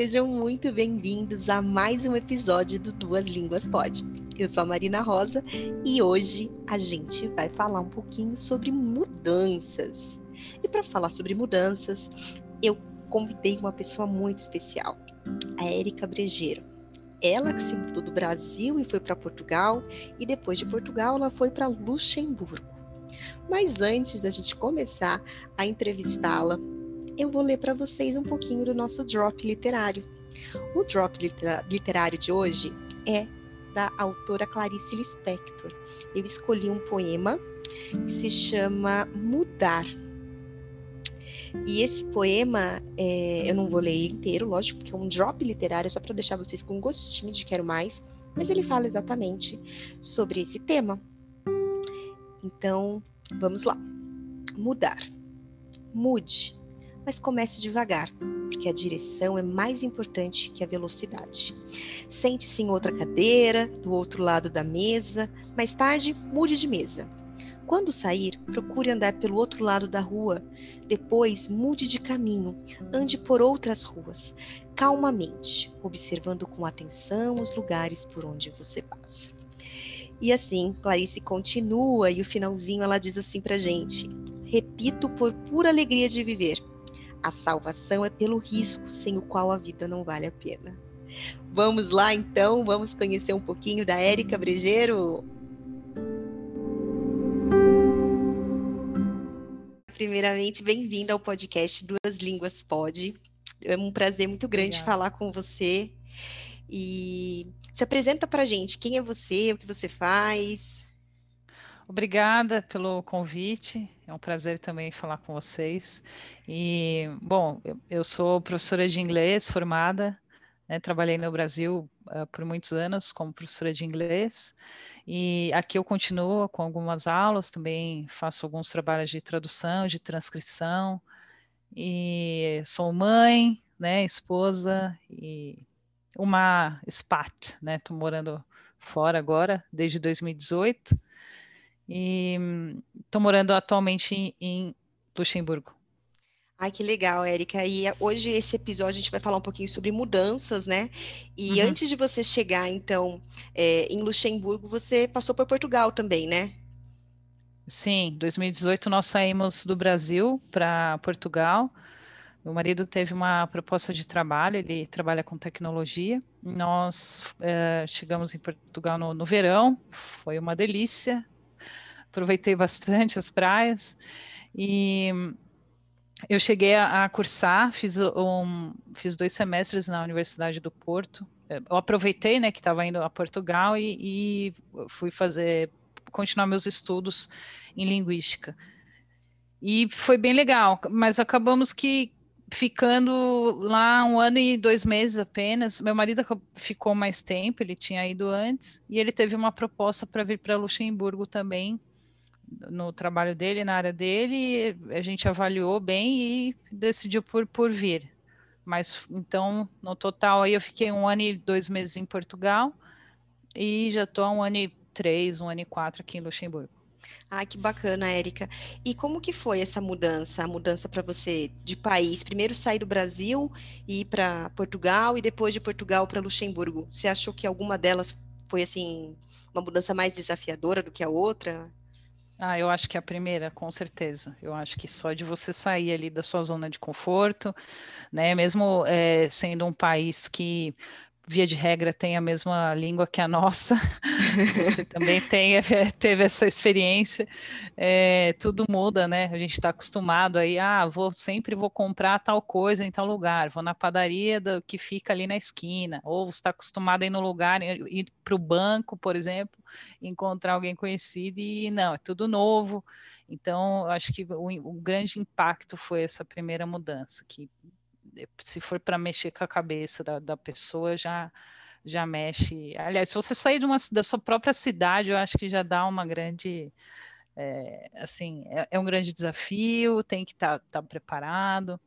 Sejam muito bem-vindos a mais um episódio do Duas Línguas Pode. Eu sou a Marina Rosa e hoje a gente vai falar um pouquinho sobre mudanças. E para falar sobre mudanças, eu convidei uma pessoa muito especial, a Érica Brejeiro. Ela que se mudou do Brasil e foi para Portugal, e depois de Portugal ela foi para Luxemburgo. Mas antes da gente começar a entrevistá-la, eu vou ler para vocês um pouquinho do nosso drop literário. O drop literário de hoje é da autora Clarice Lispector. Eu escolhi um poema que se chama Mudar. E esse poema, é, eu não vou ler inteiro, lógico, porque é um drop literário, só para deixar vocês com um gostinho de quero mais, mas ele fala exatamente sobre esse tema. Então, vamos lá. Mudar. Mude mas comece devagar, porque a direção é mais importante que a velocidade. Sente-se em outra cadeira, do outro lado da mesa. Mais tarde, mude de mesa. Quando sair, procure andar pelo outro lado da rua. Depois, mude de caminho, ande por outras ruas, calmamente, observando com atenção os lugares por onde você passa. E assim, Clarice continua e o finalzinho ela diz assim pra gente: Repito por pura alegria de viver, a salvação é pelo risco, sem o qual a vida não vale a pena. Vamos lá então, vamos conhecer um pouquinho da Érica Brejeiro. Primeiramente, bem-vinda ao podcast Duas Línguas Pode. É um prazer muito grande Obrigada. falar com você. E se apresenta para gente, quem é você, o que você faz? Obrigada pelo convite. É um prazer também falar com vocês. E, bom, eu, sou professora de inglês formada, né, trabalhei no Brasil uh, por muitos anos como professora de inglês. E aqui eu continuo com algumas aulas, também faço alguns trabalhos de tradução, de transcrição. E sou mãe, né, esposa e uma expat, né? Estou morando fora agora desde 2018 e estou morando atualmente em, em Luxemburgo. Ai, que legal, Érica. E eh, hoje esse episódio a gente vai falar um pouquinho sobre mudanças, né? E uhum. antes de você chegar, então, é, em Luxemburgo, você passou por Portugal também, né? Sim, 2018 nós saímos do Brasil para Portugal. Meu marido teve uma proposta de trabalho, ele trabalha com tecnologia. Nós é, chegamos em Portugal no, no verão, foi uma delícia, aproveitei bastante as praias e eu cheguei a, a cursar, fiz, um, fiz dois semestres na Universidade do Porto. Eu aproveitei, né, que estava indo a Portugal e, e fui fazer, continuar meus estudos em linguística. E foi bem legal, mas acabamos que ficando lá um ano e dois meses apenas. Meu marido ficou mais tempo, ele tinha ido antes, e ele teve uma proposta para vir para Luxemburgo também, no trabalho dele, na área dele, a gente avaliou bem e decidiu por, por vir. Mas então, no total, aí eu fiquei um ano e dois meses em Portugal e já estou há um ano e três, um ano e quatro aqui em Luxemburgo. Ah, que bacana, Érica. E como que foi essa mudança, a mudança para você de país? Primeiro sair do Brasil e ir para Portugal e depois de Portugal para Luxemburgo. Você achou que alguma delas foi assim uma mudança mais desafiadora do que a outra? Ah, eu acho que a primeira, com certeza. Eu acho que só de você sair ali da sua zona de conforto, né? Mesmo é, sendo um país que via de regra, tem a mesma língua que a nossa, você também tem, eh, teve essa experiência, é, tudo muda, né? A gente está acostumado aí, ah, vou sempre vou comprar tal coisa em tal lugar, vou na padaria do, que fica ali na esquina, ou você está acostumado a ir no lugar, ir para o banco, por exemplo, encontrar alguém conhecido e não, é tudo novo. Então, acho que o, o grande impacto foi essa primeira mudança, que se for para mexer com a cabeça da, da pessoa, já já mexe. Aliás, se você sair de uma, da sua própria cidade, eu acho que já dá uma grande, é, assim, é, é, um grande desafio, tem que estar tá, tá preparado,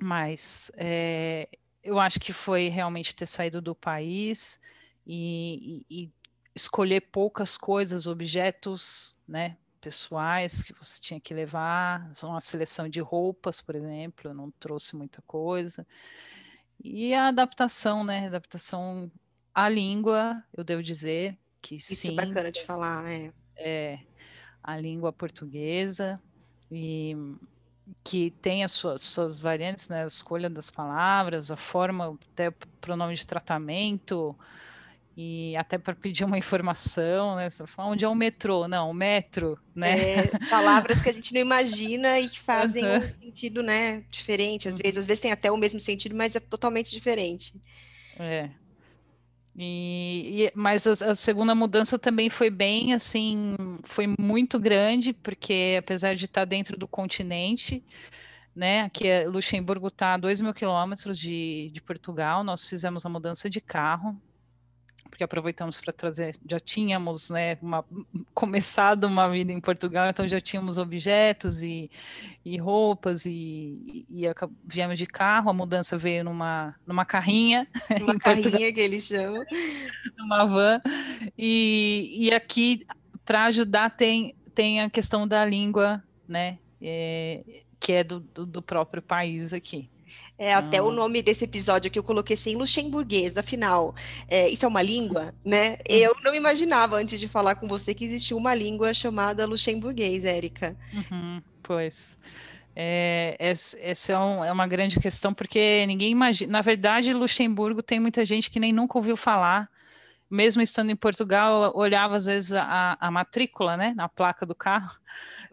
mas é, eu acho que foi realmente ter saído do país e, e, e escolher poucas coisas, objetos, né, pessoais que você tinha que levar, uma seleção de roupas, por exemplo, eu não trouxe muita coisa. E a adaptação, né? Adaptação à língua, eu devo dizer que Isso sim. é bacana de falar, é. É, a língua portuguesa e que tem as suas, suas variantes, né? A escolha das palavras, a forma, até o pronome de tratamento, e até para pedir uma informação, né? Você fala, onde é o metrô? Não, o metro, né? É, palavras que a gente não imagina e que fazem um sentido, né, diferente, às vezes. Às vezes tem até o mesmo sentido, mas é totalmente diferente. É. E, e mas a, a, segunda mudança também foi bem assim, foi muito grande, porque apesar de estar dentro do continente, né? Aqui é, Luxemburgo está a 2 mil quilômetros de, de Portugal, nós fizemos a mudança de carro, porque aproveitamos para trazer, já tínhamos, né, uma, começado uma vida em Portugal, então já tínhamos objetos e, e roupas e, e, e viemos de carro, a mudança veio numa, numa carrinha. Uma carrinha que eles chamam. Numa van. E, e aqui, para ajudar, tem, tem a questão da língua, né, é, que é do, do, do próprio país aqui. É, até o nome desse episódio que eu coloquei assim, luxemburguês, afinal, é, isso é uma língua, né? Uhum. Eu não imaginava, antes de falar com você, que existia uma língua chamada luxemburguês, Érica. Uhum, pois. É, essa é, um, é, uma grande questão, porque ninguém imagina. Na verdade, Luxemburgo tem muita gente que nem nunca ouviu falar. Mesmo estando em Portugal, olhava às vezes a, a matrícula, né, na placa do carro,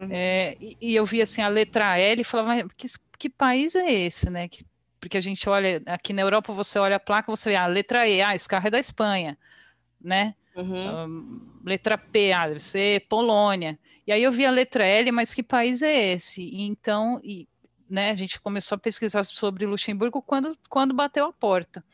uhum. é, e, e, eu via assim a letra L e falava, que, que país é esse, né? Que porque a gente olha, aqui na Europa você olha a placa, você vê a ah, letra E, ah, esse carro é da Espanha, né? Uhum. Um, letra P, ah, deve ser Polônia. E aí eu vi a letra L, mas que país é esse? E então, e, né, a gente começou a pesquisar sobre Luxemburgo quando, quando bateu a porta.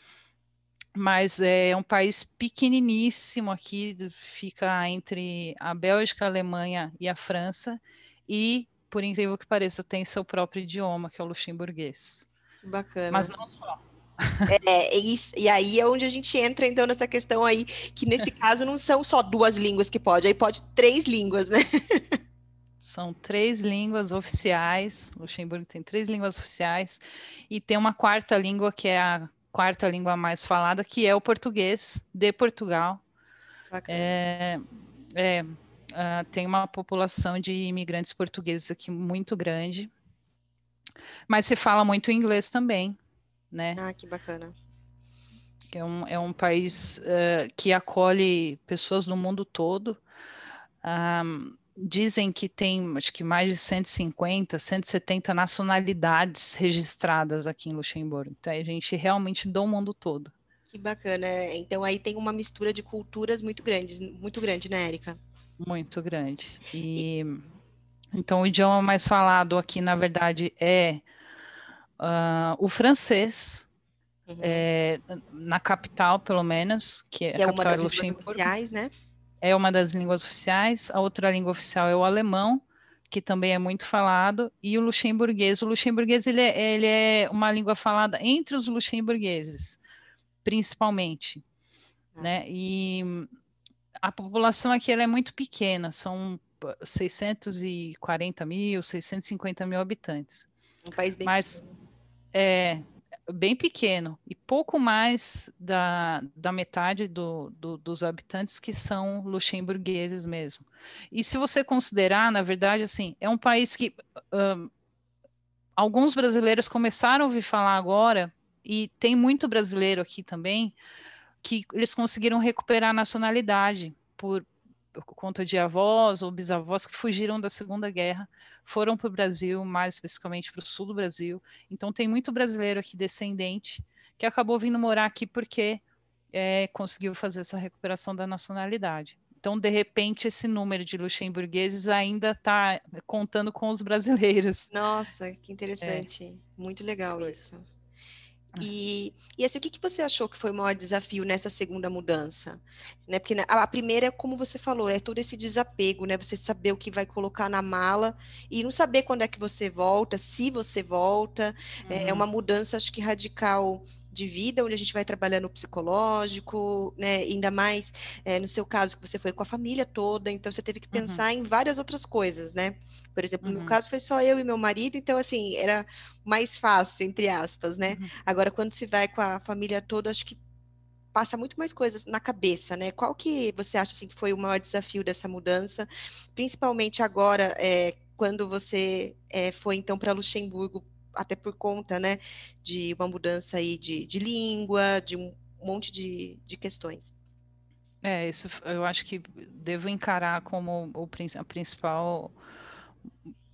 Mas é um país pequeniníssimo aqui, fica entre a Bélgica, a Alemanha e a França, e, por incrível que pareça, tem seu próprio idioma, que é o luxemburguês. Bacana. Mas não só. É, e, e, aí é onde a gente entra, então, nessa questão aí, que nesse caso não são só duas línguas que pode, aí pode três línguas, né? São três línguas oficiais, Luxemburgo tem três línguas oficiais, e tem uma quarta língua, que é a quarta língua mais falada, que é o português de Portugal. É, é, uh, tem uma população de imigrantes portugueses aqui muito grande, mas se fala muito inglês também, né? Ah, que bacana. É um, é um país uh, que acolhe pessoas do mundo todo. Um, dizem que tem, acho que mais de 150, 170 nacionalidades registradas aqui em Luxemburgo. Então, a gente realmente do mundo todo. Que bacana. Então, aí tem uma mistura de culturas muito grande, muito grande, né, Érica? Muito grande. E... e então, o idioma mais falado aqui, na verdade, é uh, o francês, uhum. é, na capital, pelo menos, que, é, é uma das línguas oficiais, né? É uma das línguas oficiais. A outra língua oficial é o alemão, que também é muito falado, e o luxemburguês. O luxemburguês ele é, ele é uma língua falada entre os luxemburgueses, principalmente, ah. né? E a população aqui ela é muito pequena, são 640 mil, 650 mil habitantes. Um país bem Mas pequeno. é bem pequeno e pouco mais da, da metade do, do, dos habitantes que são luxemburgueses mesmo. E se você considerar, na verdade, assim, é um país que um, alguns brasileiros começaram a ouvir falar agora e tem muito brasileiro aqui também que eles conseguiram recuperar a nacionalidade por, por conta de avós ou bisavós que fugiram da Segunda Guerra, foram para o Brasil, mais especificamente para o sul do Brasil. Então tem muito brasileiro aqui descendente que acabou vindo morar aqui porque é, conseguiu fazer essa recuperação da nacionalidade. Então, de repente, esse número de luxemburgueses ainda está contando com os brasileiros. Nossa, que interessante. É. Muito legal isso. E, e assim, o que, que você achou que foi o maior desafio nessa segunda mudança? Né? Porque a, a primeira, como você falou, é todo esse desapego, né? Você saber o que vai colocar na mala e não saber quando é que você volta, se você volta. Uhum. É uma mudança, acho que radical de vida, onde a gente vai trabalhando o psicológico, né? Ainda mais é, no seu caso, que você foi com a família toda, então você teve que uhum. pensar uhum. em várias outras coisas, né? Por exemplo, uhum. no meu caso foi só eu e meu marido, então assim, era mais fácil, entre aspas, né? Uhum. Agora, quando se vai com a família toda, acho que passa muito mais coisas na cabeça, né? Qual que você acha assim, que foi o maior desafio dessa mudança, principalmente agora, é, quando você é, foi então para Luxemburgo, até por conta, né, de uma mudança aí de, de língua, de um monte de, de questões. É, isso eu acho que devo encarar como o, a principal,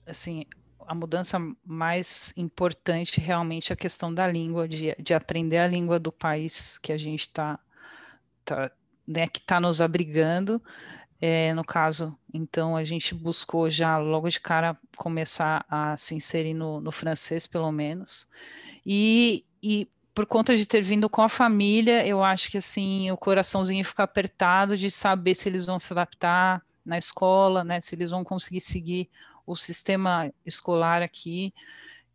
assim, a mudança mais importante realmente é a questão da língua, de, de aprender a língua do país que a gente está, tá, né, que está nos abrigando. É, no caso, então a gente buscou já logo de cara começar a se inserir no, no francês, pelo menos. E, e por conta de ter vindo com a família, eu acho que assim o coraçãozinho fica apertado de saber se eles vão se adaptar na escola, né? Se eles vão conseguir seguir o sistema escolar aqui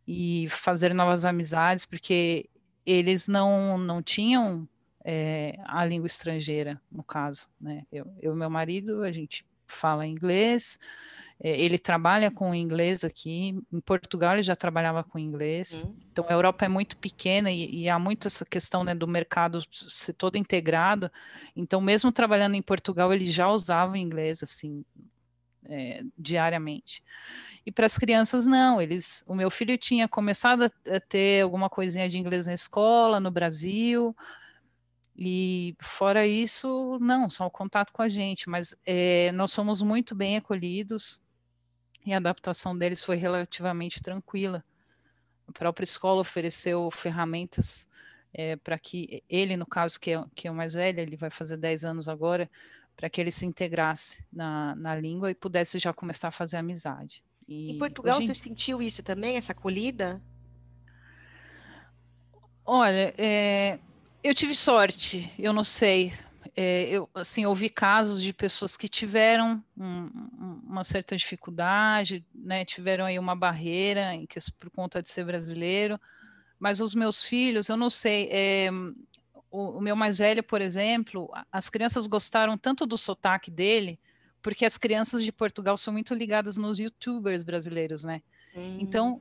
e fazer novas amizades, porque eles não, não tinham é, a língua estrangeira, no caso, né? Eu e meu marido, a gente fala inglês, é, ele trabalha com inglês aqui, em Portugal ele já trabalhava com inglês, uhum. então a Europa é muito pequena e, e há muito essa questão né, do mercado ser todo integrado, então mesmo trabalhando em Portugal ele já usava inglês, assim, é, diariamente. E para as crianças, não. Eles, o meu filho tinha começado a ter alguma coisinha de inglês na escola, no Brasil, e fora isso, não, só o contato com a gente. Mas é, nós somos muito bem acolhidos e a adaptação deles foi relativamente tranquila. A própria escola ofereceu ferramentas é, para que ele, no caso, que é, que é o mais velho, ele vai fazer 10 anos agora, para que ele se integrasse na, na língua e pudesse já começar a fazer amizade. E, em Portugal, você sentiu isso também, essa acolhida? Olha, é, eu tive sorte, eu não sei. É, eu assim ouvi casos de pessoas que tiveram um, uma certa dificuldade, né, tiveram aí uma barreira que por conta de ser brasileiro. Mas os meus filhos, eu não sei. É, o, o, meu mais velho, por exemplo, as crianças gostaram tanto do sotaque dele, porque as crianças de Portugal são muito ligadas nos youtubers brasileiros, né? Hum. Então,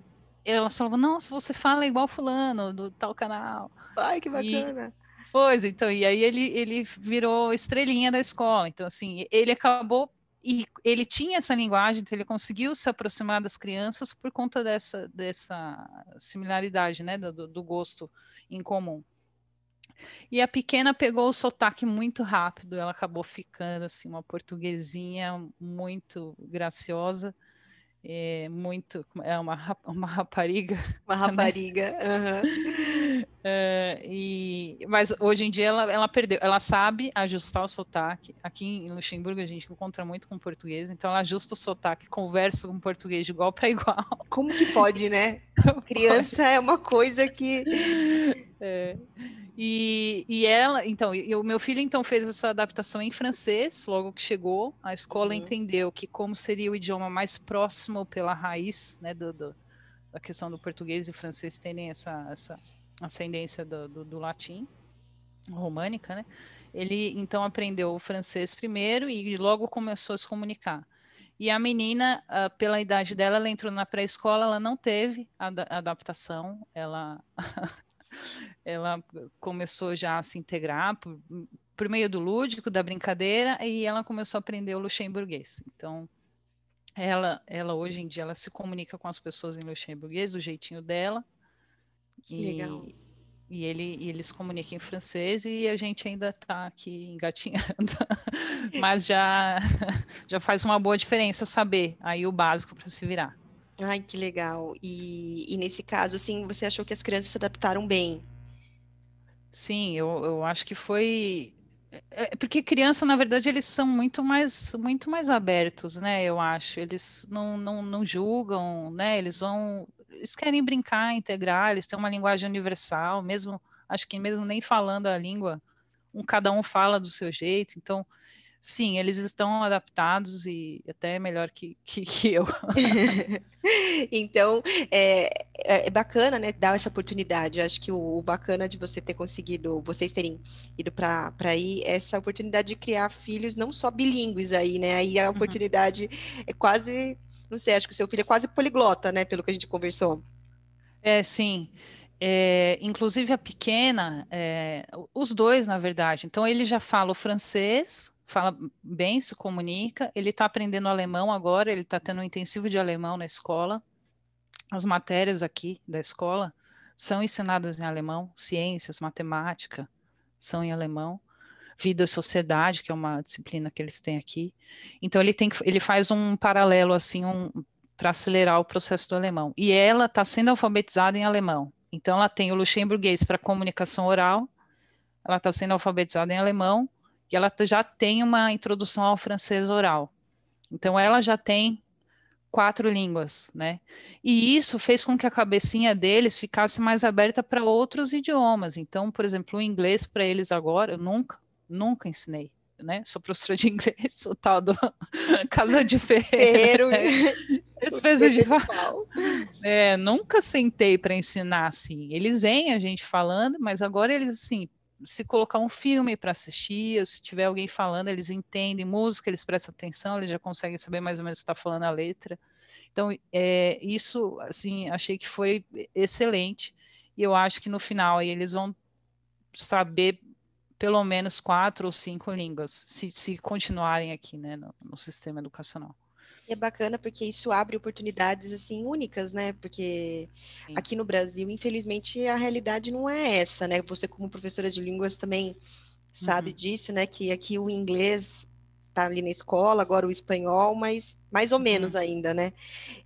elas falavam, nossa, você fala igual fulano, do tal canal. Ai, que bacana. E, pois, então, e aí ele, ele virou estrelinha da escola. Então, assim, ele acabou e ele tinha essa linguagem, então ele conseguiu se aproximar das crianças por conta dessa, dessa similaridade, né, do, do gosto em comum. E a pequena pegou o sotaque muito rápido, ela acabou ficando assim uma portuguesinha muito graciosa, é, muito é uma, uma rapariga. Uma né? rapariga. Né? Uhum. É, e, mas hoje em dia ela, ela perdeu, ela sabe ajustar o sotaque. Aqui em Luxemburgo a gente encontra muito com português, então ela ajusta o sotaque, conversa com português de igual para igual. Como que pode, né? Criança é uma coisa que. É. E, e ela, então, e, o meu filho então fez essa adaptação em francês, logo que chegou. A escola uhum. entendeu que como seria o idioma mais próximo pela raiz, né, do, do da questão do português e francês terem essa, essa ascendência do, do, do latim, românica, né? Ele então aprendeu o francês primeiro e logo começou a se comunicar. E a menina, uh, pela idade dela, ela entrou na pré-escola, ela não teve a adaptação, ela ela começou já a se integrar por, por meio do lúdico, da brincadeira, e ela começou a aprender o luxemburguês. Então, ela, ela hoje em dia ela se comunica com as pessoas em luxemburguês do jeitinho dela. e, legal. E ele, e ele se comunica em francês e a gente ainda está aqui engatinhando. Mas já, já faz uma boa diferença saber aí o básico para se virar. Ai, que legal. E, e nesse caso, assim, você achou que as crianças se adaptaram bem? Sim, eu, eu acho que foi. É, é porque criança, na verdade, eles são muito mais, muito mais abertos, né? Eu acho. Eles não, não, não julgam, né? Eles vão. Eles querem brincar, integrar, eles têm uma linguagem universal, mesmo, acho que mesmo nem falando a língua, um, cada um fala do seu jeito. Então, sim, eles estão adaptados e até melhor que, que, que eu. então, é, é, é, bacana, né, dar essa oportunidade. Eu acho que o, o, bacana de você ter conseguido, vocês terem ido para aí, é essa oportunidade de criar filhos não só bilíngues aí, né? Aí a uhum. oportunidade uhum. é quase, não sei, acho que o seu filho é quase poliglota, né, pelo que a gente conversou. É, sim. É, inclusive a pequena, é, os dois, na verdade. Então, ele já fala o francês, fala bem, se comunica. Ele está aprendendo alemão agora, ele está tendo um intensivo de alemão na escola. As matérias aqui da escola são ensinadas em alemão, ciências, matemática, são em alemão. Vida e Sociedade, que é uma disciplina que eles têm aqui. Então, ele, tem, ele faz um paralelo, assim, um, para acelerar o processo do alemão. E ela está sendo alfabetizada em alemão. Então, ela tem o luxemburguês para comunicação oral, ela está sendo alfabetizada em alemão, e ela já tem uma introdução ao francês oral. Então, ela já tem quatro línguas, né? E isso fez com que a cabecinha deles ficasse mais aberta para outros idiomas. Então, por exemplo, o inglês para eles agora, eu nunca, nunca ensinei. Né? Sou professora de inglês, o tal do Casa de Ferreiro. Espécie de é, nunca sentei para ensinar assim. Eles veem a gente falando, mas agora eles assim, se colocar um filme para assistir, se tiver alguém falando, eles entendem música, eles prestam atenção, eles já conseguem saber mais ou menos o que está falando a letra. Então, é, isso, assim, achei que foi excelente. E eu acho que no final eles vão saber pelo menos quatro ou cinco línguas, se, se continuarem aqui, né, no, no sistema educacional é bacana porque isso abre oportunidades assim únicas, né? Porque Sim. aqui no Brasil, infelizmente, a realidade não é essa, né? Você como professora de línguas também sabe uhum. disso, né? Que aqui o inglês tá ali na escola, agora o espanhol, mas mais ou menos uhum. ainda, né?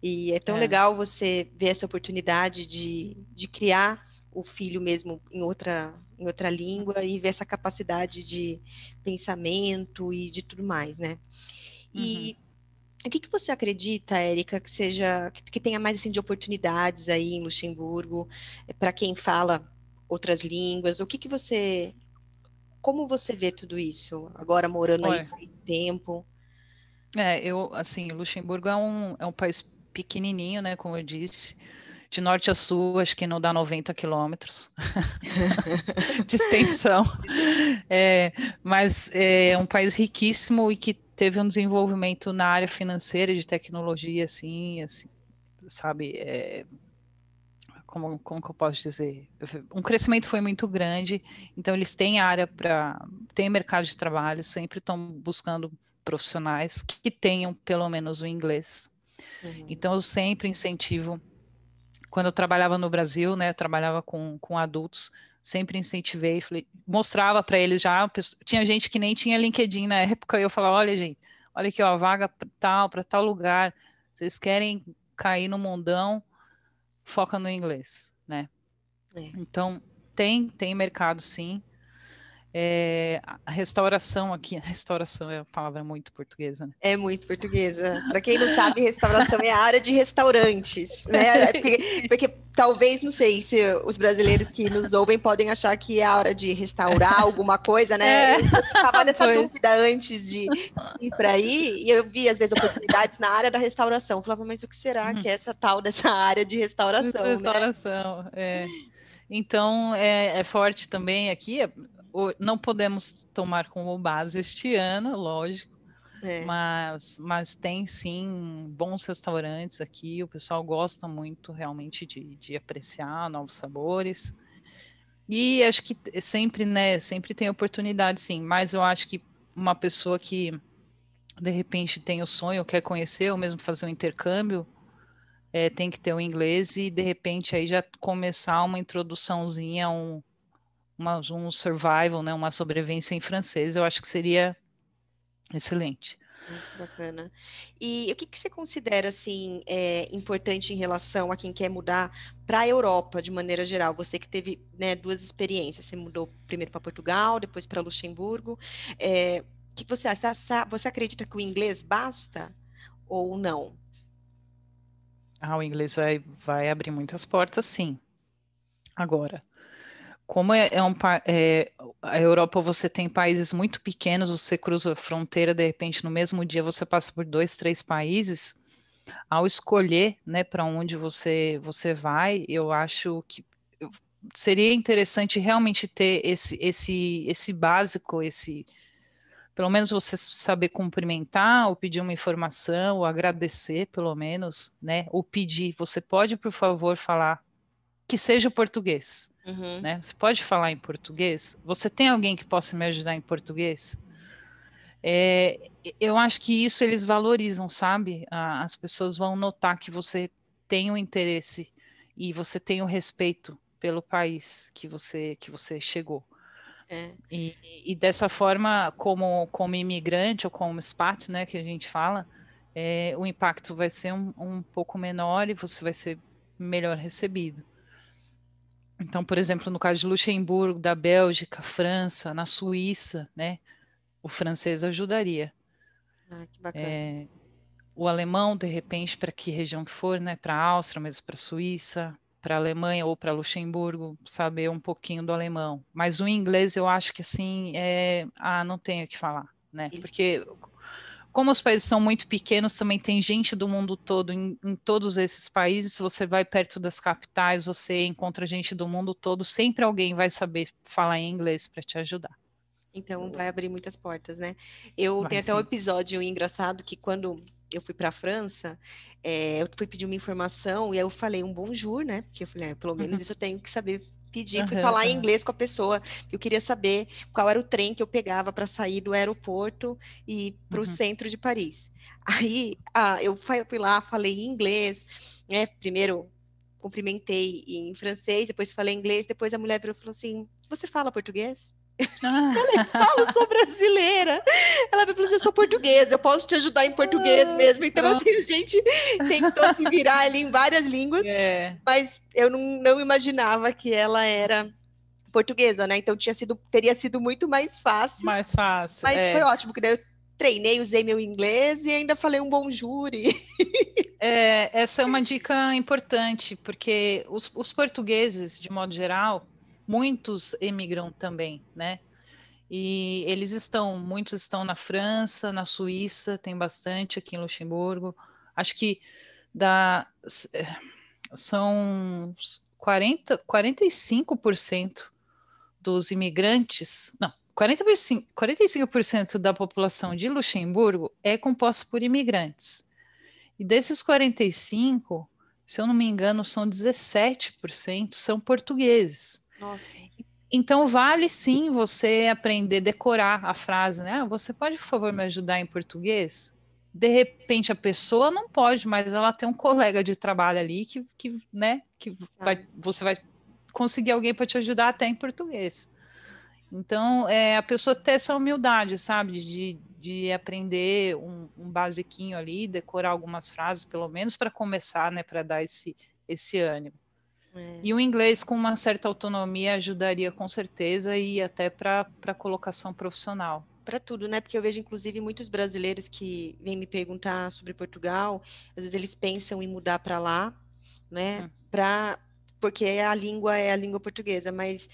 E é tão é. legal você ver essa oportunidade de, de criar o filho mesmo em outra em outra língua e ver essa capacidade de pensamento e de tudo mais, né? E uhum. O que, que você acredita, Érica, que seja que, tenha mais assim, de oportunidades aí em Luxemburgo eh, para quem fala outras línguas? O que, que você, como você vê tudo isso agora morando Olha, aí tempo? É, eu assim, Luxemburgo é um, é um país pequenininho, né? Como eu disse, de norte a sul, acho que não dá 90 quilômetros de extensão. É, mas é um país riquíssimo e que teve um desenvolvimento na área financeira e de tecnologia, assim, assim sabe, é, como, como que eu posso dizer? Um crescimento foi muito grande, então eles têm área para, têm mercado de trabalho, sempre estão buscando profissionais que tenham pelo menos o inglês. Uhum. Então eu sempre incentivo, quando eu trabalhava no Brasil, né, eu trabalhava com, com adultos, sempre incentivei, falei, mostrava para eles já, tinha gente que nem tinha LinkedIn na época, e eu falava, olha gente, olha aqui, ó, vaga tal, para tal lugar, vocês querem cair no mundão, foca no inglês, né? É. Então, tem, tem mercado sim, é, a restauração aqui, restauração é uma palavra muito portuguesa, né? É muito portuguesa. Para quem não sabe, restauração é a área de restaurantes, né? Porque, porque, talvez, não sei, se os brasileiros que nos ouvem podem achar que é a hora de restaurar alguma coisa, né? É. Eu estava nessa pois. dúvida antes de ir para aí, e eu vi, às vezes, oportunidades na área da restauração. Eu falava, mas o que será uhum. que é essa tal dessa área de restauração? Restauração, né? é. Então, é, é, forte também aqui não podemos tomar como base este ano, lógico, é. mas, mas tem sim bons restaurantes aqui, o pessoal gosta muito realmente de, de apreciar novos sabores. E acho que sempre, né, sempre tem oportunidade, sim, mas eu acho que uma pessoa que de repente tem o sonho, quer conhecer, ou mesmo fazer um intercâmbio, é, tem que ter o inglês e de repente aí já começar uma introduçãozinha, um, uma, um survival, né, uma sobrevivência em francês, eu acho que seria excelente. Muito bacana. E o que, que você considera assim é, importante em relação a quem quer mudar para a Europa de maneira geral? Você que teve né, duas experiências, você mudou primeiro para Portugal, depois para Luxemburgo. É, o que você acha? Você acredita que o inglês basta ou não? Ah, o inglês vai, vai abrir muitas portas, sim. Agora, como é, é um é, a Europa você tem países muito pequenos, você cruza a fronteira de repente no mesmo dia você passa por dois, três países. Ao escolher, né, para onde você você vai, eu acho que seria interessante realmente ter esse esse esse básico, esse pelo menos você saber cumprimentar, ou pedir uma informação, ou agradecer, pelo menos, né? Ou pedir, você pode, por favor, falar que seja português, uhum. né? Você pode falar em português? Você tem alguém que possa me ajudar em português? É, eu acho que isso eles valorizam, sabe? As pessoas vão notar que você tem o um interesse e você tem o um respeito pelo país que você que você chegou. É. E, e, dessa forma, como, como imigrante ou como expat, né, que a gente fala, é, o impacto vai ser um, um pouco menor e você vai ser melhor recebido. Então, por exemplo, no caso de Luxemburgo, da Bélgica, França, na Suíça, né, o francês ajudaria. Ah, que bacana. É, o alemão, de repente, para que região que for, né, para a Áustria, mesmo para a Suíça, para a Alemanha ou para Luxemburgo, saber um pouquinho do alemão. Mas o inglês eu acho que assim, é... ah, não tenho o que falar, né? Porque como os países são muito pequenos, também tem gente do mundo todo em, em, todos esses países. Se você vai perto das capitais, você encontra gente do mundo todo. Sempre alguém vai saber falar em inglês para te ajudar. Então vai abrir muitas portas, né? Eu vai, tenho até sim. um episódio engraçado que quando eu fui para a França, é, eu fui pedir uma informação e aí eu falei um bonjour, né? Porque eu falei, ah, pelo menos uhum. isso eu tenho que saber pedir, uhum, fui falar uhum. em inglês com a pessoa. Eu queria saber qual era o trem que eu pegava para sair do aeroporto e para o uhum. centro de Paris. Aí ah, eu fui lá, falei em inglês, né? Primeiro cumprimentei em francês, depois falei em inglês, depois a mulher virou e falou assim: Você fala português? Ah. Eu falo, sou brasileira. Ela falou assim: eu sou portuguesa, eu posso te ajudar em português ah, mesmo. Então, assim, a gente tentou se virar ali em várias línguas, é. mas eu não, não imaginava que ela era portuguesa, né? Então tinha sido, teria sido muito mais fácil. Mais fácil. Mas é. foi ótimo, porque eu treinei, usei meu inglês e ainda falei um bom júri. É, essa é uma dica importante, porque os, os portugueses, de modo geral, muitos emigram também, né? E eles estão, muitos estão na França, na Suíça, tem bastante aqui em Luxemburgo. Acho que da, são 40, 45% dos imigrantes, não, 45%, 45% da população de Luxemburgo é composta por imigrantes. E desses 45, se eu não me engano, são 17% são portugueses. Nossa. Então vale sim você aprender a decorar a frase, né? Ah, você pode, por favor, me ajudar em português? De repente a pessoa não pode, mas ela tem um colega de trabalho ali que, que né, que ah. vai, você vai conseguir alguém para te ajudar até em português. Então, é, a pessoa ter essa humildade, sabe, de, de aprender um, um basiquinho ali, decorar algumas frases, pelo menos para começar, né, para dar esse, esse ânimo. É. E o inglês com uma certa autonomia ajudaria com certeza e até para a colocação profissional. Para tudo, né? Porque eu vejo, inclusive, muitos brasileiros que vêm me perguntar sobre Portugal, às vezes eles pensam em mudar para lá, né? Hum. Pra, porque a língua é a língua portuguesa, mas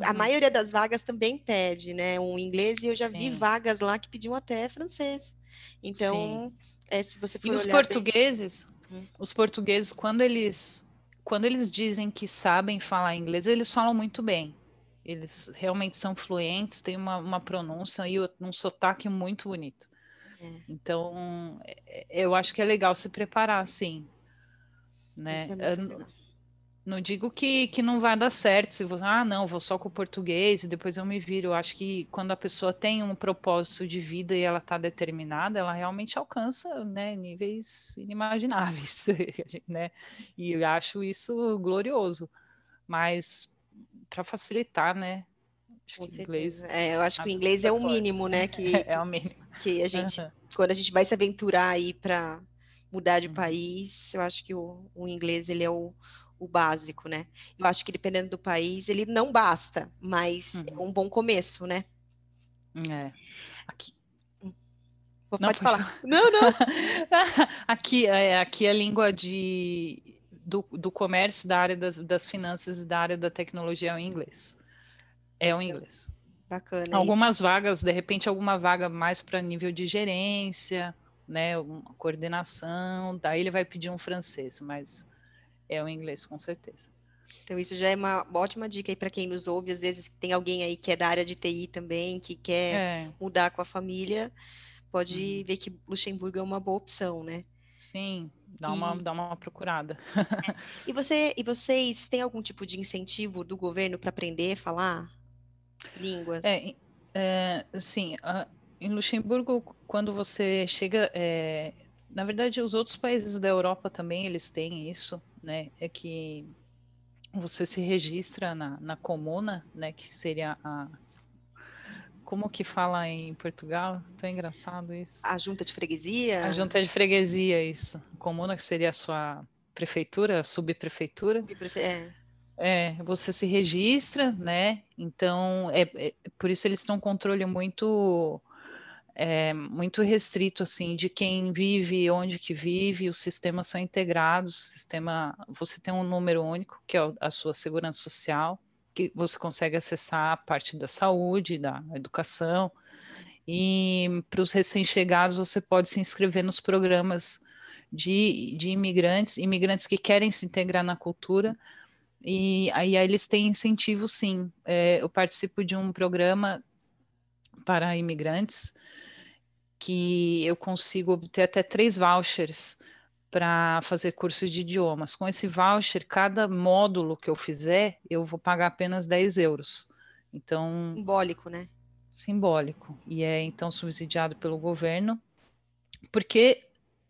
a uhum. maioria das vagas também pede, né? Um inglês, e eu já Sim. vi vagas lá que pediam até francês. Então, é, se você for E os portugueses, bem... Hum. os portugueses, quando eles quando eles dizem que sabem falar inglês, eles falam muito bem. Eles realmente são fluentes, têm uma, uma pronúncia e um sotaque muito bonito. É. Então, é, eu acho que é legal se preparar, sim. Né? É não digo que, que não vai dar certo, se você, ah, não, vou só com o português e depois eu me viro. Eu acho que quando a pessoa tem um propósito de vida e ela está determinada, ela realmente alcança né, níveis inimagináveis, né? E eu acho isso glorioso. Mas para facilitar, né? Acho com que inglês. É, eu acho que o inglês é o mínimo, né? Que, é o mínimo. Que a gente, uhum. quando a gente vai se aventurar aí para mudar de uhum. país, eu acho que o, o inglês ele é o o básico, né? Eu acho que dependendo do país, ele não basta, mas uhum. é um bom começo, né? É. Aqui. Pode não, falar. Não, não. aqui, é, aqui a língua de, do, do comércio, da área das, das finanças e da área da tecnologia é o inglês. É o inglês. Bacana. Algumas isso. vagas, de repente, alguma vaga mais para nível de gerência, né? Uma coordenação, daí ele vai pedir um francês, mas é o inglês, com certeza. Então, isso já é uma ótima dica aí para quem nos ouve. Às vezes tem alguém aí que é da área de TI também, que quer é. mudar com a família, pode uhum. ver que Luxemburgo é uma boa opção, né? Sim, dá, e... uma, dá uma procurada. É. E, você, e vocês têm algum tipo de incentivo do governo para aprender a falar línguas? É, é sim. em Luxemburgo, quando você chega. É, na verdade, os outros países da Europa também eles têm isso, né? É que você se registra na, na comuna, né, que seria a como que fala em Portugal? Tão engraçado isso. A junta de freguesia? A junta de freguesia, isso. Comuna que seria a sua prefeitura, subprefeitura. Subprefe... É. é. você se registra, né? Então, é, é por isso eles têm um controle muito é, muito restrito assim de quem vive, onde que vive, os sistemas são integrados, sistema você tem um número único que é a sua segurança social, que você consegue acessar a parte da saúde, da educação, e para os recém-chegados você pode se inscrever nos programas de, de imigrantes, imigrantes que querem se integrar na cultura, e aí, aí eles têm incentivo sim. É, eu participo de um programa para imigrantes que eu consigo obter até três vouchers para fazer curso de idiomas. Com esse voucher, cada módulo que eu fizer, eu vou pagar apenas 10 euros. Então. Simbólico, né? Simbólico. E é então subsidiado pelo governo, porque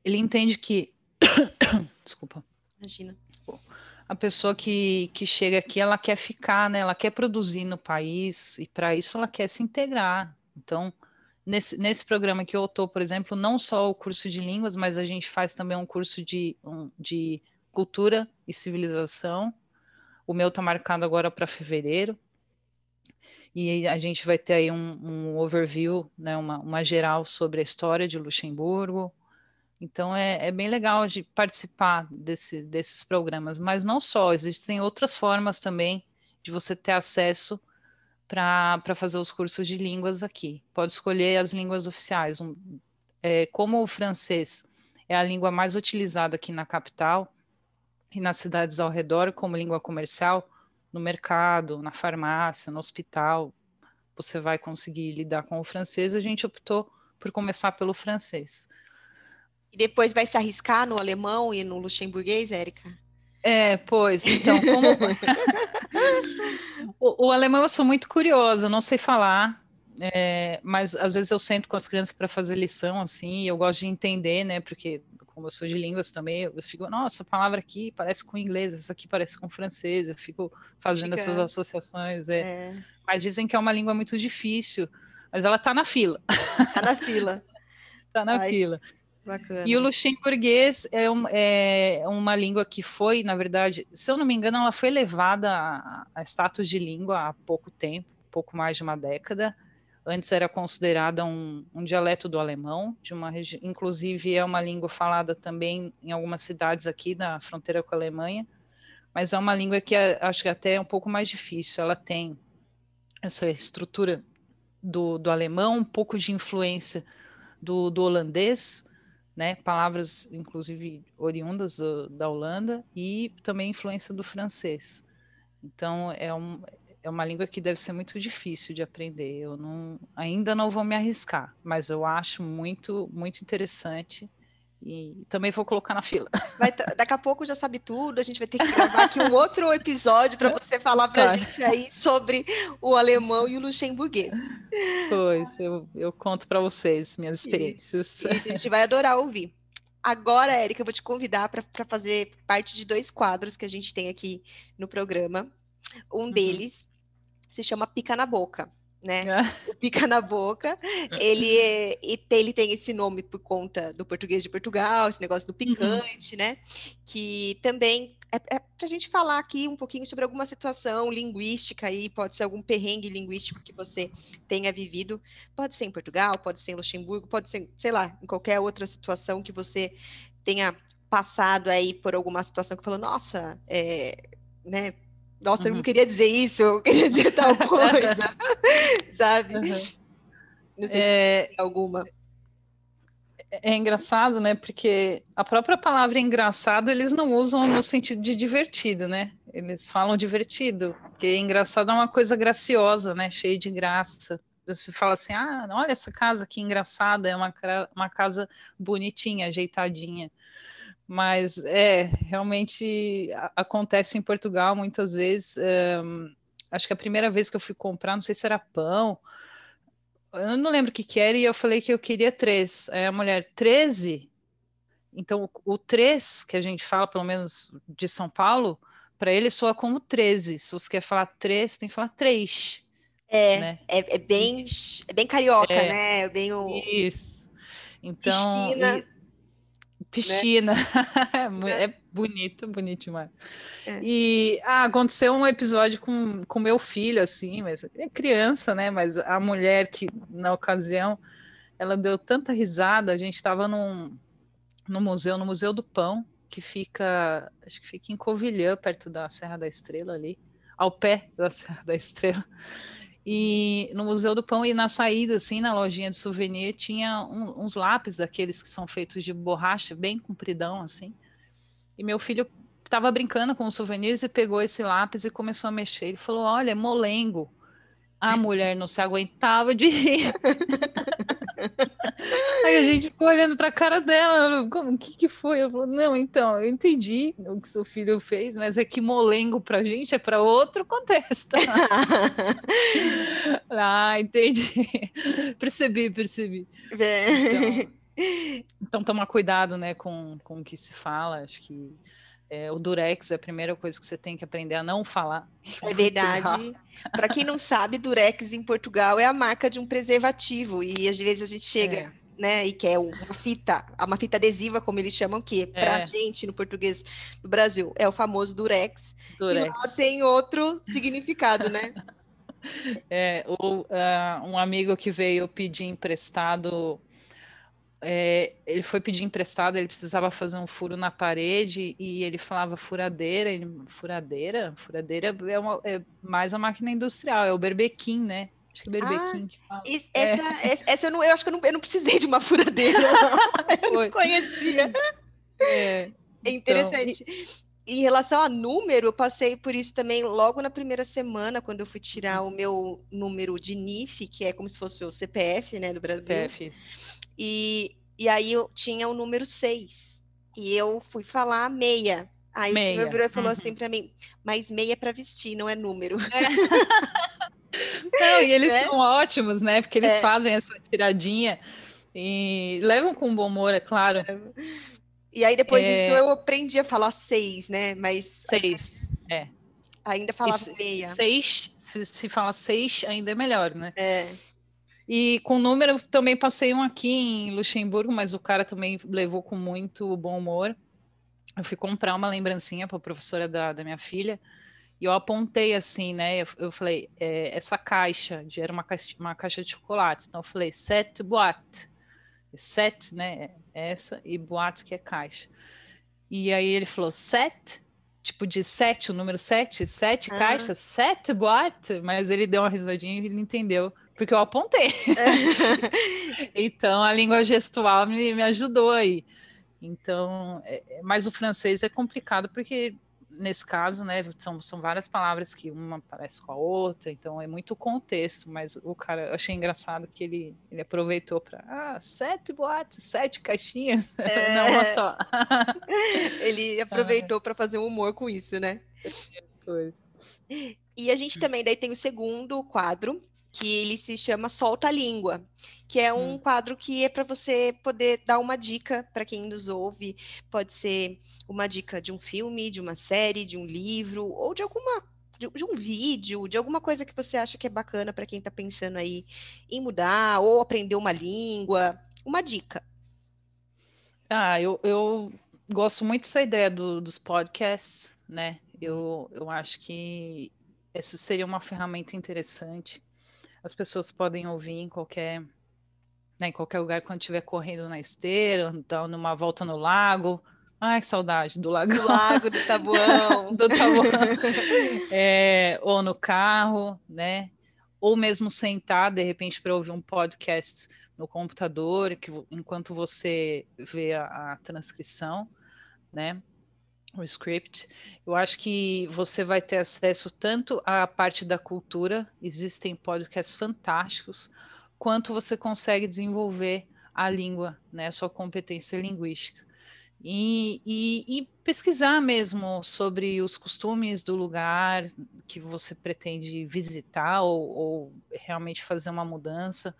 ele entende que. Desculpa. Imagina. A pessoa que, que chega aqui, ela quer ficar, né? Ela quer produzir no país, e para isso ela quer se integrar. Então, Nesse, nesse programa que eu estou, por exemplo, não só o curso de línguas, mas a gente faz também um curso de, um, de cultura e civilização. O meu está marcado agora para fevereiro. E a gente vai ter aí um, um overview, né, uma, uma, geral sobre a história de Luxemburgo. Então é, é bem legal de participar desse, desses programas, mas não só, existem outras formas também de você ter acesso para fazer os cursos de línguas aqui. Pode escolher as línguas oficiais. Um, é, como o francês é a língua mais utilizada aqui na capital e nas cidades ao redor como língua comercial, no mercado, na farmácia, no hospital, você vai conseguir lidar com o francês. A gente optou por começar pelo francês. E depois vai se arriscar no alemão e no luxemburguês, Érica? É, pois, então, como... o, o, alemão eu sou muito curiosa, não sei falar, é, mas às vezes eu sento com as crianças para fazer lição, assim, e eu gosto de entender, né, porque como eu sou de línguas também, eu fico, nossa, a palavra aqui parece com inglês, essa aqui parece com francês, eu fico fazendo Fica. essas associações, é. é. Mas dizem que é uma língua muito difícil, mas ela está na fila. Está na fila. Está na Ai. fila. Bacana. E o luxemburguês é, um, é, uma língua que foi, na verdade, se eu não me engano, ela foi levada a, status de língua há pouco tempo, pouco mais de uma década. Antes era considerada um, um dialeto do alemão, de uma inclusive é uma língua falada também em algumas cidades aqui na fronteira com a Alemanha, mas é uma língua que é, acho que até é um pouco mais difícil. Ela tem essa estrutura do, do alemão, um pouco de influência do, do holandês, né, palavras inclusive oriundas do, da Holanda e também influência do francês. Então é, um, é uma língua que deve ser muito difícil de aprender. Eu não, ainda não vou me arriscar, mas eu acho muito muito interessante e também vou colocar na fila. Vai, daqui a pouco já sabe tudo, a gente vai ter que gravar aqui um outro episódio para você falar para a gente aí sobre o alemão e o luxemburguês. Pois, eu, eu conto para vocês minhas experiências. E, e, a gente vai adorar ouvir. Agora, Érica, eu vou te convidar para fazer parte de dois quadros que a gente tem aqui no programa. Um uhum. deles se chama Pica na Boca né? É. O pica na boca. Ele, é, ele tem esse nome por conta do português de Portugal, esse negócio do uhum. picante, uhum. né? Que também é, é para a gente falar aqui um pouquinho sobre alguma situação linguística aí, pode ser algum perrengue linguístico que você tenha vivido. Pode ser em Portugal, pode ser em Luxemburgo, pode ser, sei lá, em qualquer outra situação que você tenha passado aí por alguma situação que falou, nossa, é, né? Nossa, uhum. eu não uhum. queria dizer isso, eu queria dizer tal coisa, sabe? Uhum. Não sei é... se alguma. É, é engraçado, né? Porque a própria palavra engraçado eles não usam no sentido de divertido, né? Eles falam divertido, porque engraçado é uma coisa graciosa, né? Cheia de graça. Você fala assim, ah, olha essa casa que engraçada, é uma, uma casa bonitinha, ajeitadinha. Mas é, realmente acontece em Portugal muitas vezes. Um, acho que a primeira vez que eu fui comprar, não sei se era pão, eu não lembro o que, que era, e eu falei que eu queria três. Aí a mulher, 13? Então, o três que a gente fala, pelo menos de São Paulo, para ele soa como 13. Se você quer falar três, tem que falar três. É, né? é, é, bem, é bem carioca, é, né? É bem o... Isso. Então, piscina, e... piscina. Né? é bonito, bonito demais. É. E ah, aconteceu um episódio com, com meu filho, assim, mas é criança, né? Mas a mulher que, na ocasião, ela deu tanta risada, a gente estava num, no museu, no Museu do Pão, que fica, acho que fica em Covilhã, perto da Serra da Estrela ali, ao pé da Serra da Estrela e no Museu do Pão e na saída, assim, na lojinha de souvenir, tinha um, uns lápis daqueles que são feitos de borracha, bem compridão, assim. E meu filho estava brincando com os souvenirs e pegou esse lápis e começou a mexer. Ele falou: Olha, é molengo. A mulher não se aguentava de rir. Aí a gente ficou olhando para a cara dela, como, o que que foi? Eu falei, não, então, eu entendi o que seu filho fez, mas é que molengo pra gente é para outro contexto. ah, entendi. percebi, percebi. Então, então, tomar cuidado, né, com, com o que se fala, acho que é, o Durex é a primeira coisa que você tem que aprender a não falar. É verdade. Para quem não sabe, Durex em Portugal é a marca de um preservativo e às vezes a gente chega, é. né, e quer uma fita, uma fita adesiva, como eles chamam, que é. para a gente no português do Brasil é o famoso Durex. Durex. Tem outro significado, né? É, o, uh, um amigo que veio pedir emprestado é, ele foi pedir emprestado, ele precisava fazer um furo na parede e ele falava furadeira, ele, furadeira? Furadeira é, uma, é, mais a máquina industrial, é o berbequim, né? Acho que é berbequim ah, que fala. Essa, é. essa, eu, não, eu acho que eu não, eu não precisei de uma furadeira, eu não conhecia. É, é interessante. Então, em relação a número, eu passei por isso também logo na primeira semana, quando eu fui tirar o meu número de NIF, que é como se fosse o CPF, né, do Brasil. CPF, isso. E, e aí eu tinha o número 6. E eu fui falar meia. Aí meia. o senhor virou e falou uhum. assim para mim, mas meia é para vestir, não é número. É. não, e eles é. são ótimos, né? Porque eles é. fazem essa tiradinha e levam com bom humor, é claro. E aí depois disso é. eu aprendi a falar seis, né? Mas seis, é. Ainda falava meia. Seis, se, se fala seis, ainda é melhor, né? É. E com número, também passei um aqui em Luxemburgo, mas o cara também levou com muito bom humor. Eu fui comprar uma lembrancinha para a professora da, da minha filha, e eu apontei assim, né? Eu, eu falei, é, essa caixa, de, era uma caixa, uma caixa de chocolates, então eu falei, sete boate. Sete, né? É essa, e boate que é caixa. E aí ele falou, sete? Tipo de sete, o número sete? Sete ah. caixas? Sete boate? Mas ele deu uma risadinha e ele entendeu porque eu apontei. então a língua gestual me, me ajudou aí. Então, é, é, mas o francês é complicado porque nesse caso, né, são, são várias palavras que uma parece com a outra, então é muito contexto, mas o cara, eu achei engraçado que ele, ele aproveitou para, ah, sete boates, sete caixinhas, é... não uma só. ele aproveitou para fazer um humor com isso, né? Pois. E a gente também daí tem o segundo quadro, que ele se chama Solta a Língua, que é um hum. quadro que é para você poder dar uma dica para quem nos ouve. Pode ser uma dica de um filme, de uma série, de um livro, ou de alguma de, de um vídeo, de alguma coisa que você acha que é bacana para quem está pensando aí em mudar ou aprender uma língua. Uma dica. Ah, eu, eu gosto muito dessa ideia do, dos podcasts, né? Eu, eu acho que essa seria uma ferramenta interessante as pessoas podem ouvir em qualquer, né, em qualquer lugar quando estiver correndo na esteira, então numa volta no lago, Ai, que saudade do lago. Do lago, do tabuão. do tabuão. É, ou no carro, né? Ou mesmo sentar, de repente, para ouvir um podcast no computador, que, enquanto você vê a, a transcrição, né? O script. Eu acho que você vai ter acesso tanto à parte da cultura, existem podcasts fantásticos, quanto você consegue desenvolver a língua, né? A sua competência linguística. E, e, e, pesquisar mesmo sobre os costumes do lugar que você pretende visitar ou, ou realmente fazer uma mudança.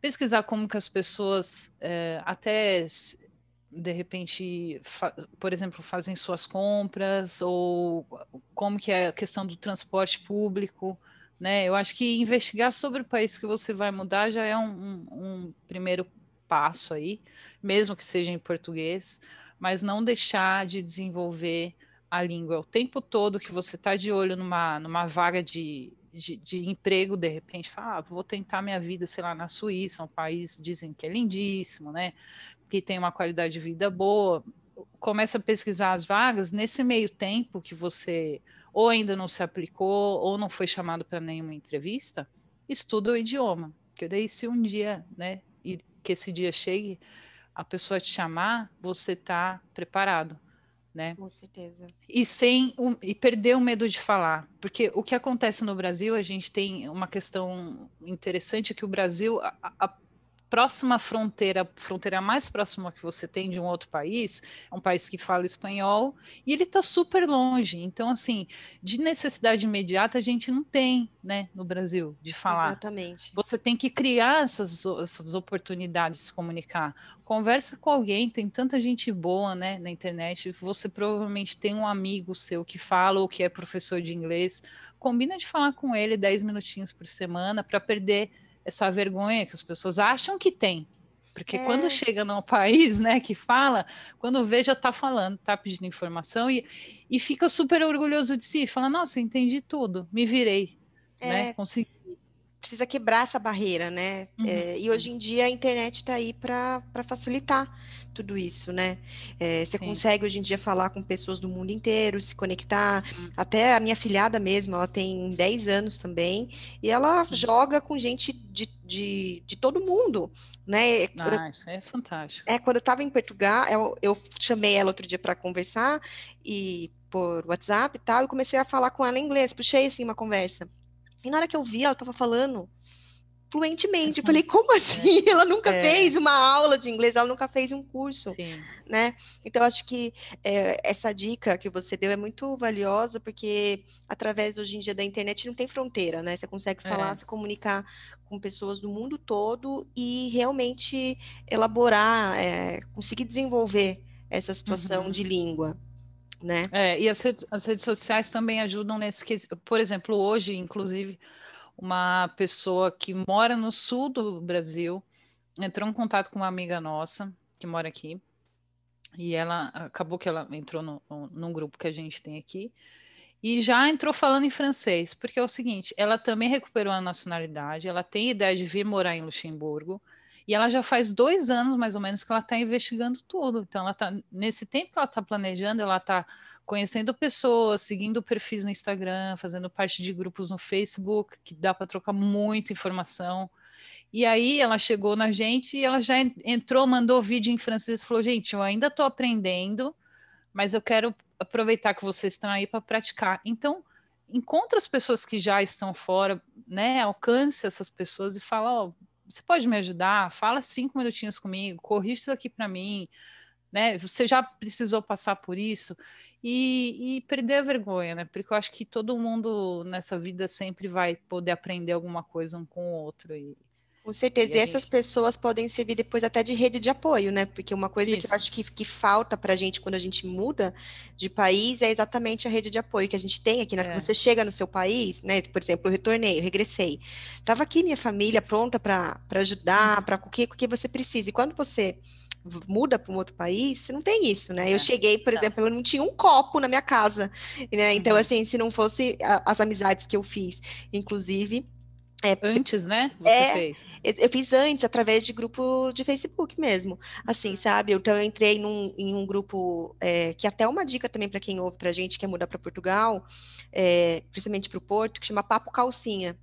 Pesquisar como que as pessoas é, até de repente, por exemplo, fazem suas compras ou como que é a questão do transporte público, né? Eu acho que investigar sobre o país que você vai mudar já é um, um, um primeiro passo aí, mesmo que seja em português mas não deixar de desenvolver a língua. O tempo todo que você está de olho numa, numa vaga de, de, de, emprego, de repente, fala, ah, vou tentar minha vida, sei lá, na Suíça, um país, dizem que é lindíssimo, né? Que tem uma qualidade de vida boa. Começa a pesquisar as vagas, nesse meio tempo que você ou ainda não se aplicou, ou não foi chamado para nenhuma entrevista, estuda o idioma. Porque daí, se um dia, né, que esse dia chegue, a pessoa te chamar, você está preparado, né? Com certeza. E sem um, e perder o medo de falar, porque o que acontece no Brasil, a gente tem uma questão interessante que o Brasil, a, a próxima fronteira, fronteira mais próxima que você tem de um outro país, é um país que fala espanhol, e ele está super longe. Então, assim, de necessidade imediata a gente não tem, né, no Brasil, de falar. Exatamente. Você tem que criar essas, essas oportunidades de se comunicar. Conversa com alguém, tem tanta gente boa, né, na internet. Você provavelmente tem um amigo seu que fala ou que é professor de inglês. Combina de falar com ele 10 minutinhos por semana para perder essa vergonha que as pessoas acham que tem. Porque é. quando chega num país, né, que fala, quando vê já está falando, está pedindo informação e, e fica super orgulhoso de si, fala, nossa, entendi tudo, me virei, é. né, consegui precisa quebrar essa barreira, né? Uhum. É, e hoje em dia a internet está aí para facilitar tudo isso, né? É, você Sim. consegue hoje em dia falar com pessoas do mundo inteiro, se conectar. Uhum. Até a minha filhada mesmo, ela tem 10 anos também, e ela uhum. joga com gente de, de, de todo mundo, né? Ah, isso é fantástico. É, quando eu estava em Portugal, eu, eu chamei ela outro dia para conversar e por WhatsApp e tal, e comecei a falar com ela em inglês, puxei assim uma conversa. E na hora que eu vi, ela estava falando fluentemente. Eu falei, como assim? É. Ela nunca é. fez uma aula de inglês, ela nunca fez um curso, Sim. né? Então, acho que é, essa dica que você deu é muito valiosa, porque através, hoje em dia, da internet não tem fronteira, né? Você consegue falar, é. se comunicar com pessoas do mundo todo e realmente elaborar, é, conseguir desenvolver essa situação uhum. de língua né? É, e as redes, as redes sociais também ajudam nesse Por exemplo, hoje, inclusive, uma pessoa que mora no sul do Brasil entrou em contato com uma amiga nossa que mora aqui. E ela acabou que ela entrou no, no, num grupo que a gente tem aqui e já entrou falando em francês, porque é o seguinte, ela também recuperou a nacionalidade, ela tem ideia de vir morar em Luxemburgo, e ela já faz dois anos, mais ou menos, que ela está investigando tudo. Então, ela tá, nesse tempo que ela está planejando, ela está conhecendo pessoas, seguindo perfis no Instagram, fazendo parte de grupos no Facebook, que dá para trocar muita informação. E aí ela chegou na gente e ela já entrou, mandou vídeo em francês e falou: gente, eu ainda estou aprendendo, mas eu quero aproveitar que vocês estão aí para praticar. Então, encontre as pessoas que já estão fora, né? Alcance essas pessoas e fala: ó, oh, você pode me ajudar? Fala cinco minutinhos comigo, corrige isso aqui para mim, né? Você já precisou passar por isso e, e, perder a vergonha, né? Porque eu acho que todo mundo nessa vida sempre vai poder aprender alguma coisa um com o outro e com certeza. E, e essas gente... pessoas podem servir depois até de rede de apoio, né? Porque uma coisa Isso. que eu acho que, que falta para a gente quando a gente muda de país é exatamente a rede de apoio que a gente tem aqui. Né? É. Você chega no seu país, né? Por exemplo, eu retornei, eu regressei. Tava aqui minha família pronta para ajudar, uhum. para o que, o que você precisa. E quando você muda para um outro país, você não tem isso, né? É. Eu cheguei, por exemplo, eu não tinha um copo na minha casa, né? Então, uhum. assim, se não fosse a, as amizades que eu fiz, inclusive É, antes, né? Você é, fez? Eu fiz antes, através de grupo de Facebook mesmo. Assim, sabe? Então eu entrei num, em um grupo é, que até uma dica também para quem ouve pra gente quer mudar para Portugal, é, principalmente para o Porto, que chama Papo Calcinha.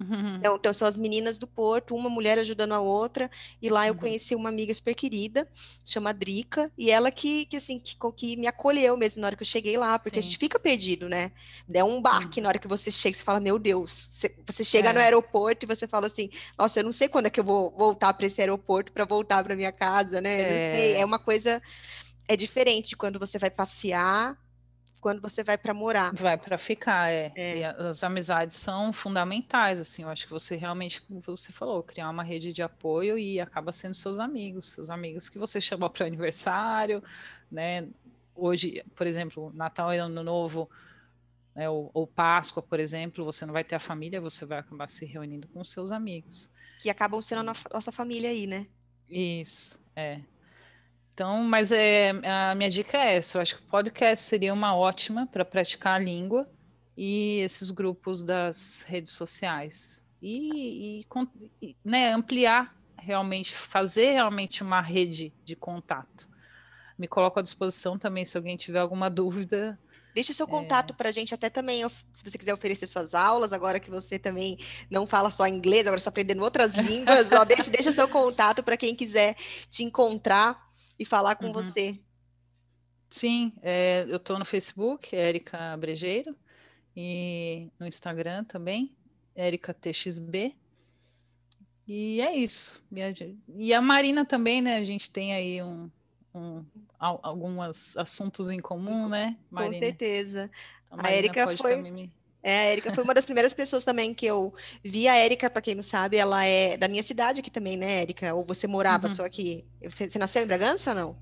Uhum. Então, então, são as meninas do Porto, uma mulher ajudando a outra, e lá eu uhum. conheci uma amiga super querida, chama Drica, e ela que, que assim, que, que, me acolheu mesmo na hora que eu cheguei lá, porque Sim. a gente fica perdido, né? É um baque uhum. na hora que você chega, você fala, meu Deus, você chega é. no aeroporto e você fala assim, nossa, eu não sei quando é que eu vou voltar para esse aeroporto para voltar para minha casa, né? É. é uma coisa, é diferente quando você vai passear quando você vai para morar. Vai para ficar, é. é. as amizades são fundamentais, assim. Eu acho que você realmente, como você falou, criar uma rede de apoio e acaba sendo seus amigos, seus amigos que você chamou para o aniversário, né? Hoje, por exemplo, Natal e Ano Novo, né, ou, ou, Páscoa, por exemplo, você não vai ter a família, você vai acabar se reunindo com seus amigos. Que acabam sendo a nossa família aí, né? Isso, é. Então, mas é, a minha dica é essa. Eu acho que o podcast seria uma ótima para praticar a língua e esses grupos das redes sociais. E, e, né, ampliar realmente, fazer realmente uma rede de contato. Me coloco à disposição também se alguém tiver alguma dúvida. Deixe seu contato é... para a gente, até também, se você quiser oferecer suas aulas, agora que você também não fala só inglês, agora está aprendendo outras línguas, ó, deixe seu contato para quem quiser te encontrar e falar com uhum. você. Sim, é, eu estou no Facebook, Érica Brejeiro, e no Instagram também, Érica TXB. E é isso. E a Marina também, né? A gente tem aí um, um alguns assuntos em comum, né, Marina? Com certeza. Então, a, a Érica foi... Me... É, a Érica foi uma das primeiras pessoas também que eu vi. A Érica, para quem não sabe, ela é da minha cidade aqui também, né, Érica? Ou você morava uhum. só aqui? Você, você, nasceu em Bragança ou não?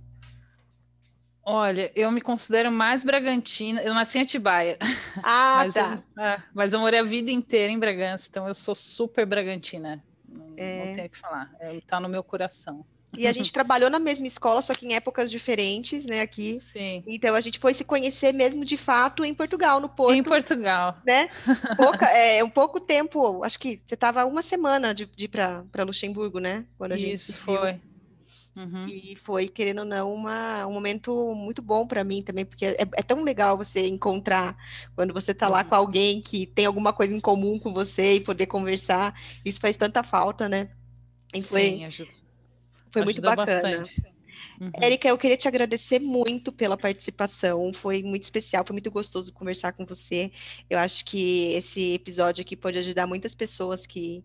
Olha, eu me considero mais bragantina. Eu nasci em Atibaia. Ah, mas tá. Eu, é, mas eu morei a vida inteira em Bragança, então eu sou super bragantina. Não, é... não tenho o que falar. É, tá no meu coração. E a gente trabalhou na mesma escola, só que em épocas diferentes, né, aqui. Sim. Então a gente foi se conhecer mesmo de fato em Portugal, no Porto. Em Portugal. Né? Pouca, é, um pouco tempo, acho que você estava uma semana de, de ir para Luxemburgo, né? Quando a Isso, gente foi. Uhum. E foi, querendo ou não, uma, um momento muito bom para mim também, porque é, é, tão legal você encontrar quando você está lá uhum. com alguém que tem alguma coisa em comum com você e poder conversar. Isso faz tanta falta, né? E foi, Sim, ajuda foi muito bacana. Uhum. Érica, eu queria te agradecer muito pela participação. Foi muito especial, foi muito gostoso conversar com você. Eu acho que esse episódio aqui pode ajudar muitas pessoas que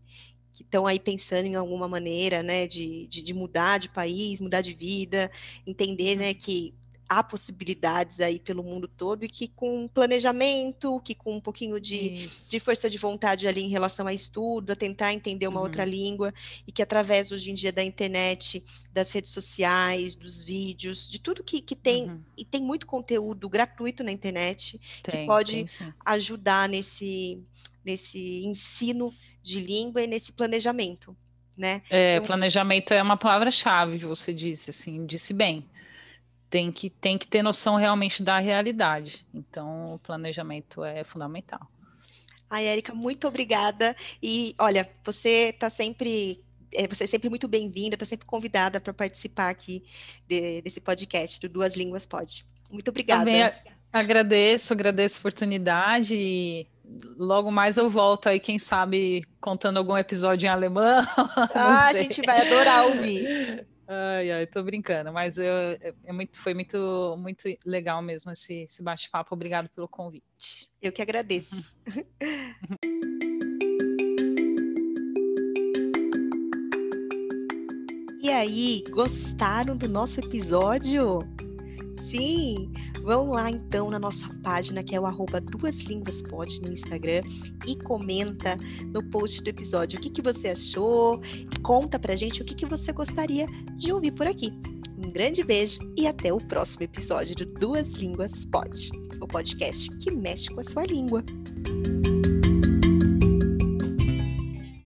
estão aí pensando em alguma maneira, né, de, de, de, mudar de país, mudar de vida, entender, né, que há possibilidades aí pelo mundo todo e que com planejamento, que com um pouquinho de, de força de vontade ali em relação a estudo, a tentar entender uma uhum. outra língua e que através hoje em dia da internet, das redes sociais, dos vídeos, de tudo que, que tem, uhum. e tem muito conteúdo gratuito na internet tem, que pode ajudar nesse, nesse ensino de língua e nesse planejamento. Né? É, então, planejamento é uma palavra-chave que você disse, assim, disse bem tem que, tem que ter noção realmente da realidade. Então, o planejamento é fundamental. Ai, Érica, muito obrigada. E olha, você está sempre. É, você é sempre muito bem-vinda, está sempre convidada para participar aqui de, desse podcast do Duas Línguas Pode. Muito obrigada. Também agradeço, agradeço a oportunidade e logo mais eu volto aí, quem sabe, contando algum episódio em alemão. Ah, a gente vai adorar ouvir. Ai, ai, tô brincando, mas eu, é, é foi muito, muito legal mesmo esse, esse bate-papo. Obrigado pelo convite. Eu que agradeço. e aí, gostaram do nosso episódio? Sim! Vão lá então na nossa página, que é o arroba Duas Línguas Pode no Instagram, e comenta no post do episódio o que, que você achou, conta pra gente o que, que você gostaria de ouvir por aqui. Um grande beijo e até o próximo episódio do Duas Línguas Pode, o podcast que mexe com a sua língua.